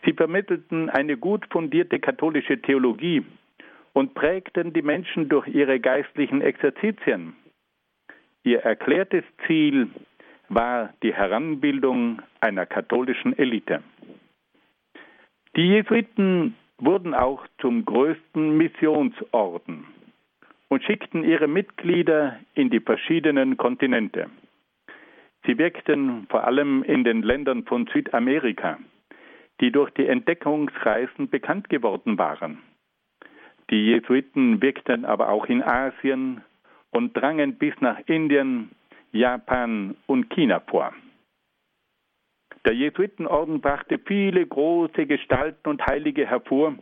Sie vermittelten eine gut fundierte katholische Theologie und prägten die Menschen durch ihre geistlichen Exerzitien. Ihr erklärtes Ziel war die Heranbildung einer katholischen Elite. Die Jesuiten wurden auch zum größten Missionsorden und schickten ihre Mitglieder in die verschiedenen Kontinente. Sie wirkten vor allem in den Ländern von Südamerika. Die durch die Entdeckungsreisen bekannt geworden waren. Die Jesuiten wirkten aber auch in Asien und drangen bis nach Indien, Japan und China vor. Der Jesuitenorden brachte viele große Gestalten und Heilige hervor,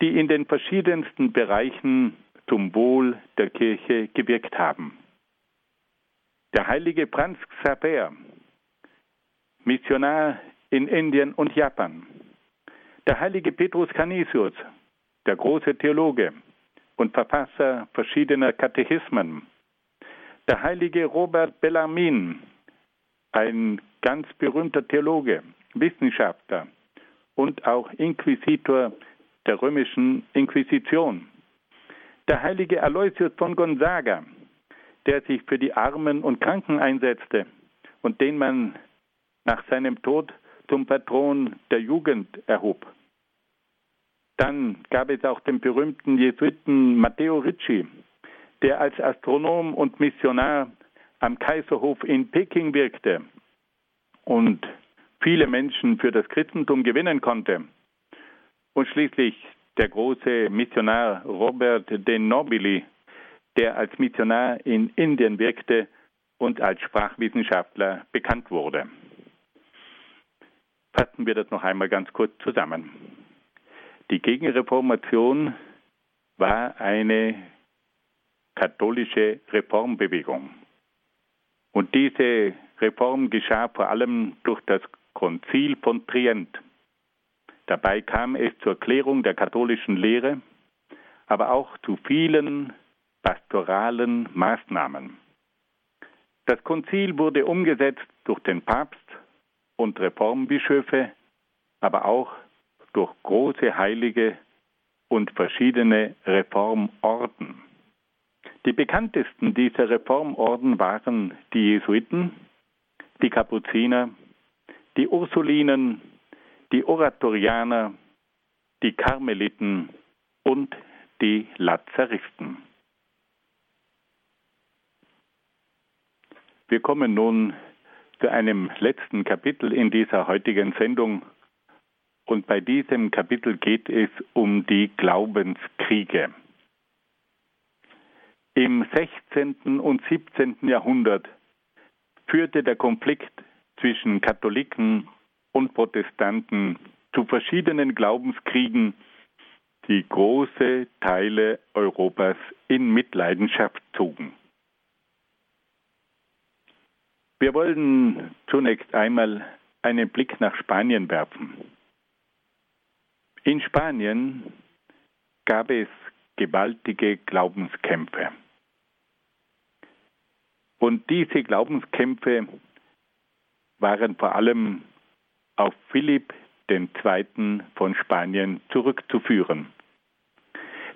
die in den verschiedensten Bereichen zum Wohl der Kirche gewirkt haben. Der heilige Franz Xaver, Missionar in Indien und Japan. Der heilige Petrus Canisius, der große Theologe und Verfasser verschiedener Katechismen. Der heilige Robert Bellarmin, ein ganz berühmter Theologe, Wissenschaftler und auch Inquisitor der römischen Inquisition. Der heilige Aloysius von Gonzaga, der sich für die Armen und Kranken einsetzte und den man nach seinem Tod zum Patron der Jugend erhob. Dann gab es auch den berühmten Jesuiten Matteo Ricci, der als Astronom und Missionar am Kaiserhof in Peking wirkte und viele Menschen für das Christentum gewinnen konnte. Und schließlich der große Missionar Robert de Nobili, der als Missionar in Indien wirkte und als Sprachwissenschaftler bekannt wurde. Fassen wir das noch einmal ganz kurz zusammen. Die Gegenreformation war eine katholische Reformbewegung. Und diese Reform geschah vor allem durch das Konzil von Trient. Dabei kam es zur Klärung der katholischen Lehre, aber auch zu vielen pastoralen Maßnahmen. Das Konzil wurde umgesetzt durch den Papst und Reformbischöfe, aber auch durch große Heilige und verschiedene Reformorden. Die bekanntesten dieser Reformorden waren die Jesuiten, die Kapuziner, die Ursulinen, die Oratorianer, die Karmeliten und die Lazaristen. Wir kommen nun zu einem letzten Kapitel in dieser heutigen Sendung. Und bei diesem Kapitel geht es um die Glaubenskriege. Im 16. und 17. Jahrhundert führte der Konflikt zwischen Katholiken und Protestanten zu verschiedenen Glaubenskriegen, die große Teile Europas in Mitleidenschaft zogen. Wir wollen zunächst einmal einen Blick nach Spanien werfen. In Spanien gab es gewaltige Glaubenskämpfe. Und diese Glaubenskämpfe waren vor allem auf Philipp II. von Spanien zurückzuführen.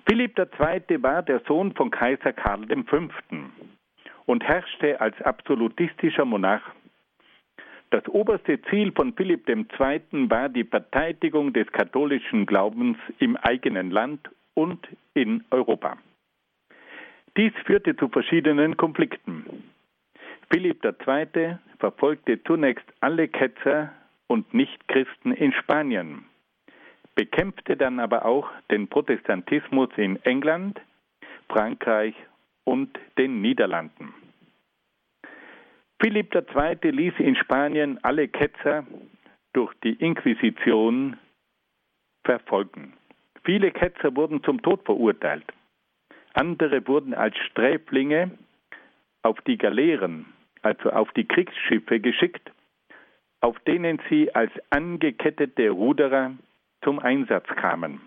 Philipp II. war der Sohn von Kaiser Karl V und herrschte als absolutistischer Monarch. Das oberste Ziel von Philipp II. war die Verteidigung des katholischen Glaubens im eigenen Land und in Europa. Dies führte zu verschiedenen Konflikten. Philipp II. verfolgte zunächst alle Ketzer und Nichtchristen in Spanien, bekämpfte dann aber auch den Protestantismus in England, Frankreich und den Niederlanden. Philipp II. ließ in Spanien alle Ketzer durch die Inquisition verfolgen. Viele Ketzer wurden zum Tod verurteilt. Andere wurden als Sträflinge auf die Galeeren, also auf die Kriegsschiffe geschickt, auf denen sie als angekettete Ruderer zum Einsatz kamen.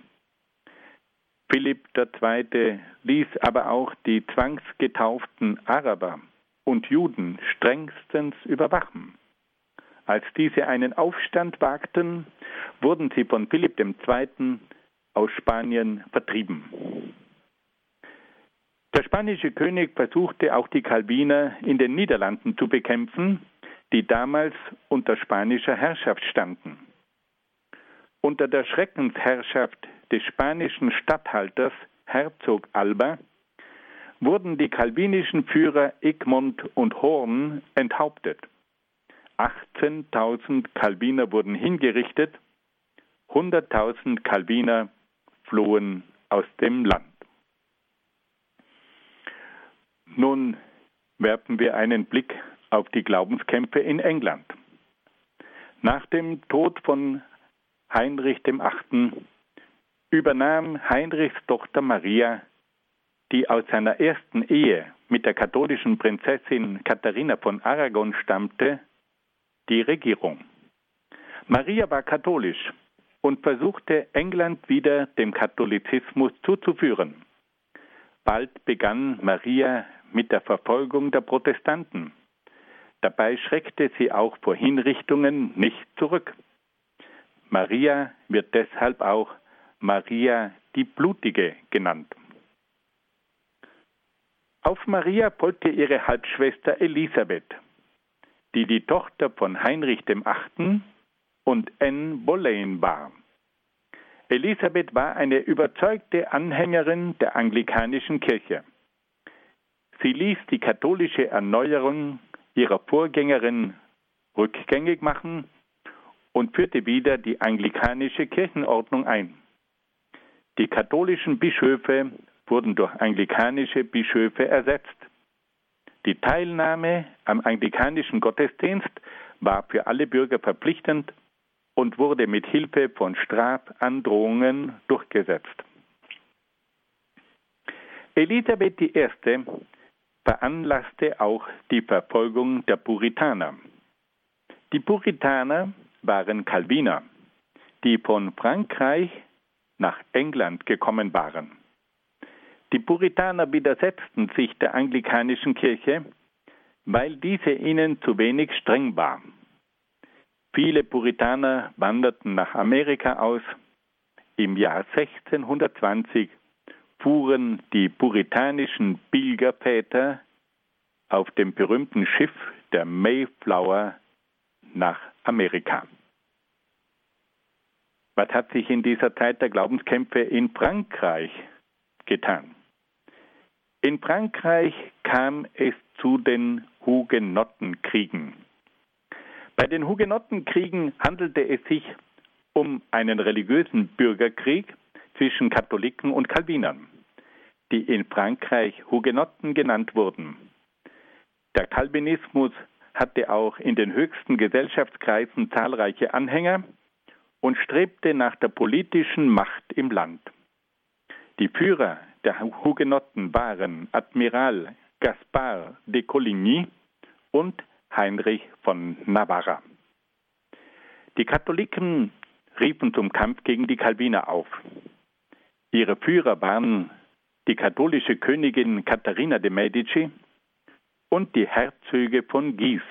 Philipp II. ließ aber auch die zwangsgetauften Araber und Juden strengstens überwachen. Als diese einen Aufstand wagten, wurden sie von Philipp II. aus Spanien vertrieben. Der spanische König versuchte auch die Calviner in den Niederlanden zu bekämpfen, die damals unter spanischer Herrschaft standen. Unter der Schreckensherrschaft des spanischen Statthalters Herzog Alba wurden die kalvinischen Führer Egmont und Horn enthauptet. 18.000 Kalviner wurden hingerichtet 100.000 Calviner flohen aus dem Land. Nun werfen wir einen Blick auf die Glaubenskämpfe in England. Nach dem Tod von Heinrich VIII. Übernahm Heinrichs Tochter Maria, die aus seiner ersten Ehe mit der katholischen Prinzessin Katharina von Aragon stammte, die Regierung. Maria war katholisch und versuchte England wieder dem Katholizismus zuzuführen. Bald begann Maria mit der Verfolgung der Protestanten. Dabei schreckte sie auch vor Hinrichtungen nicht zurück. Maria wird deshalb auch Maria die Blutige genannt. Auf Maria folgte ihre Halbschwester Elisabeth, die die Tochter von Heinrich VIII. und Anne Boleyn war. Elisabeth war eine überzeugte Anhängerin der anglikanischen Kirche. Sie ließ die katholische Erneuerung ihrer Vorgängerin rückgängig machen und führte wieder die anglikanische Kirchenordnung ein. Die katholischen Bischöfe wurden durch anglikanische Bischöfe ersetzt. Die Teilnahme am anglikanischen Gottesdienst war für alle Bürger verpflichtend und wurde mit Hilfe von Strafandrohungen durchgesetzt. Elisabeth I veranlasste auch die Verfolgung der Puritaner. Die Puritaner waren Calviner, die von Frankreich nach England gekommen waren. Die Puritaner widersetzten sich der anglikanischen Kirche, weil diese ihnen zu wenig streng war. Viele Puritaner wanderten nach Amerika aus. Im Jahr 1620 fuhren die puritanischen Pilgerväter auf dem berühmten Schiff der Mayflower nach Amerika. Was hat sich in dieser Zeit der Glaubenskämpfe in Frankreich getan? In Frankreich kam es zu den Hugenottenkriegen. Bei den Hugenottenkriegen handelte es sich um einen religiösen Bürgerkrieg zwischen Katholiken und Calvinern, die in Frankreich Hugenotten genannt wurden. Der Calvinismus hatte auch in den höchsten Gesellschaftskreisen zahlreiche Anhänger und strebte nach der politischen Macht im Land. Die Führer der Hugenotten waren Admiral Gaspard de Coligny und Heinrich von Navarra. Die Katholiken riefen zum Kampf gegen die Calviner auf. Ihre Führer waren die katholische Königin Katharina de Medici und die Herzöge von Guise.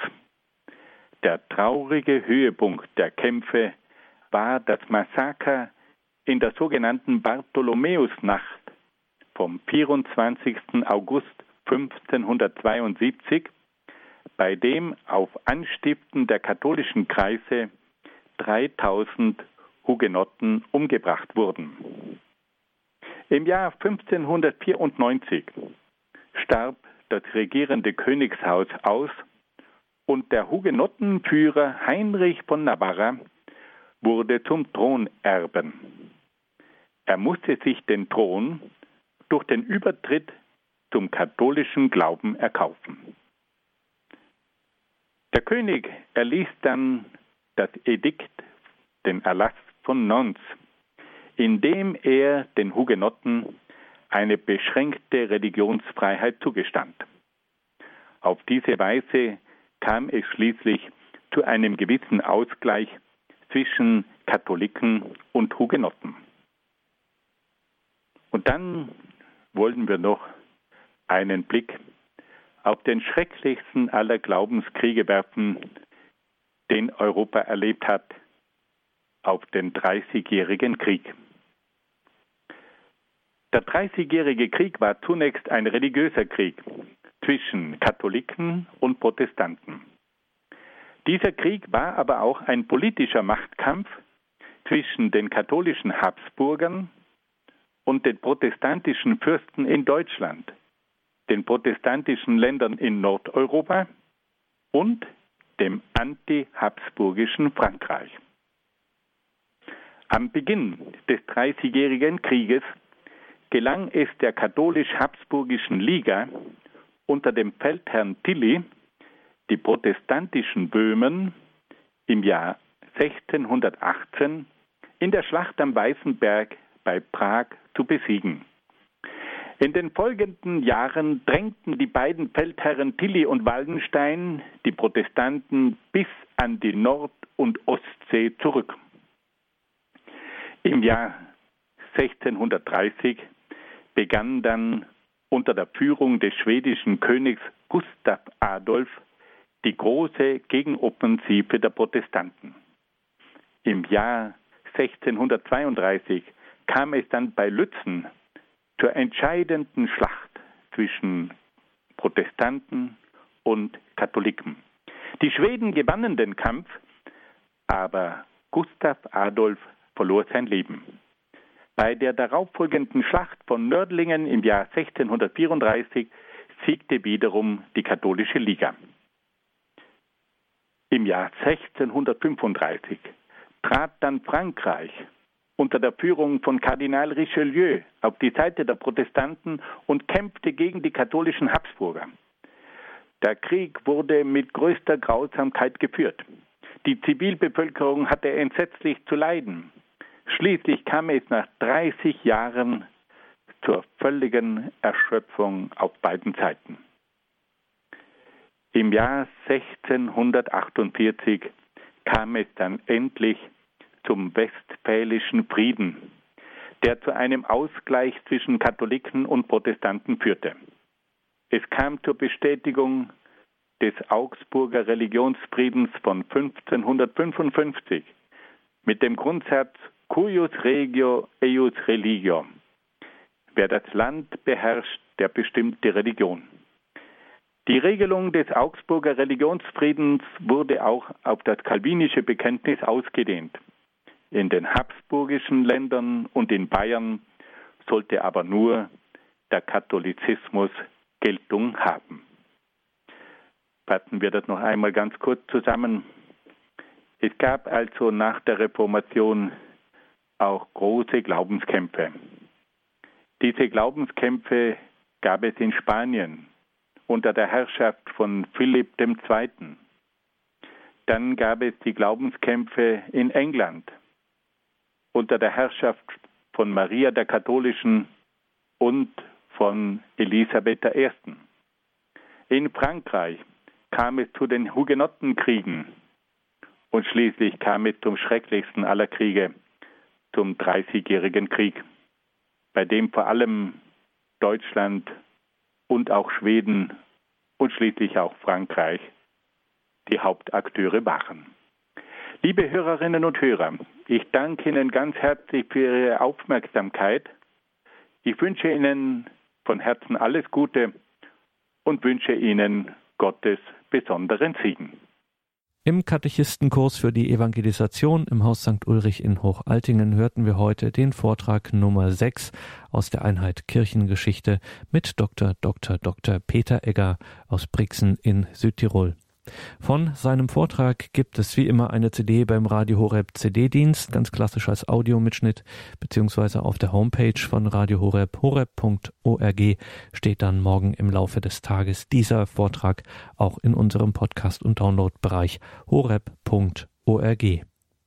Der traurige Höhepunkt der Kämpfe war das Massaker in der sogenannten Bartholomäusnacht vom 24. August 1572, bei dem auf Anstiften der katholischen Kreise 3000 Hugenotten umgebracht wurden. Im Jahr 1594 starb das regierende Königshaus aus und der Hugenottenführer Heinrich von Navarra wurde zum Thronerben. Er musste sich den Thron durch den Übertritt zum katholischen Glauben erkaufen. Der König erließ dann das Edikt, den Erlass von Nons, in dem er den Hugenotten eine beschränkte Religionsfreiheit zugestand. Auf diese Weise kam es schließlich zu einem gewissen Ausgleich zwischen Katholiken und Hugenotten. Und dann wollen wir noch einen Blick auf den schrecklichsten aller Glaubenskriege werfen, den Europa erlebt hat, auf den Dreißigjährigen Krieg. Der Dreißigjährige Krieg war zunächst ein religiöser Krieg zwischen Katholiken und Protestanten. Dieser Krieg war aber auch ein politischer Machtkampf zwischen den katholischen Habsburgern und den protestantischen Fürsten in Deutschland, den protestantischen Ländern in Nordeuropa und dem anti-habsburgischen Frankreich. Am Beginn des Dreißigjährigen Krieges gelang es der katholisch-habsburgischen Liga unter dem Feldherrn Tilly, die protestantischen Böhmen im Jahr 1618 in der Schlacht am Weißen Berg bei Prag zu besiegen. In den folgenden Jahren drängten die beiden Feldherren Tilly und Wallenstein die Protestanten bis an die Nord- und Ostsee zurück. Im Jahr 1630 begann dann unter der Führung des schwedischen Königs Gustav Adolf die große Gegenoffensive der Protestanten. Im Jahr 1632 kam es dann bei Lützen zur entscheidenden Schlacht zwischen Protestanten und Katholiken. Die Schweden gewannen den Kampf, aber Gustav Adolf verlor sein Leben. Bei der darauffolgenden Schlacht von Nördlingen im Jahr 1634 siegte wiederum die katholische Liga. Im Jahr 1635 trat dann Frankreich unter der Führung von Kardinal Richelieu auf die Seite der Protestanten und kämpfte gegen die katholischen Habsburger. Der Krieg wurde mit größter Grausamkeit geführt. Die Zivilbevölkerung hatte entsetzlich zu leiden. Schließlich kam es nach 30 Jahren zur völligen Erschöpfung auf beiden Seiten. Im Jahr 1648 kam es dann endlich zum Westfälischen Frieden, der zu einem Ausgleich zwischen Katholiken und Protestanten führte. Es kam zur Bestätigung des Augsburger Religionsfriedens von 1555 mit dem Grundsatz Cuius regio eius religio. Wer das Land beherrscht, der bestimmt die Religion. Die Regelung des Augsburger Religionsfriedens wurde auch auf das kalvinische Bekenntnis ausgedehnt. In den habsburgischen Ländern und in Bayern sollte aber nur der Katholizismus Geltung haben. Fassen wir das noch einmal ganz kurz zusammen. Es gab also nach der Reformation auch große Glaubenskämpfe. Diese Glaubenskämpfe gab es in Spanien unter der Herrschaft von Philipp II. Dann gab es die Glaubenskämpfe in England unter der Herrschaft von Maria der Katholischen und von Elisabeth I. In Frankreich kam es zu den Hugenottenkriegen und schließlich kam es zum schrecklichsten aller Kriege, zum Dreißigjährigen Krieg, bei dem vor allem Deutschland und auch Schweden und schließlich auch Frankreich die Hauptakteure waren. Liebe Hörerinnen und Hörer, ich danke Ihnen ganz herzlich für Ihre Aufmerksamkeit. Ich wünsche Ihnen von Herzen alles Gute und wünsche Ihnen Gottes besonderen Segen. Im Katechistenkurs für die Evangelisation im Haus St. Ulrich in Hochaltingen hörten wir heute den Vortrag Nummer 6 aus der Einheit Kirchengeschichte mit Dr. Dr. Dr. Peter Egger aus Brixen in Südtirol. Von seinem Vortrag gibt es wie immer eine CD beim Radio Horeb CD-Dienst, ganz klassisch als Audiomitschnitt, beziehungsweise auf der Homepage von Radio Horeb, horeb.org, steht dann morgen im Laufe des Tages dieser Vortrag auch in unserem Podcast- und Downloadbereich horeb.org.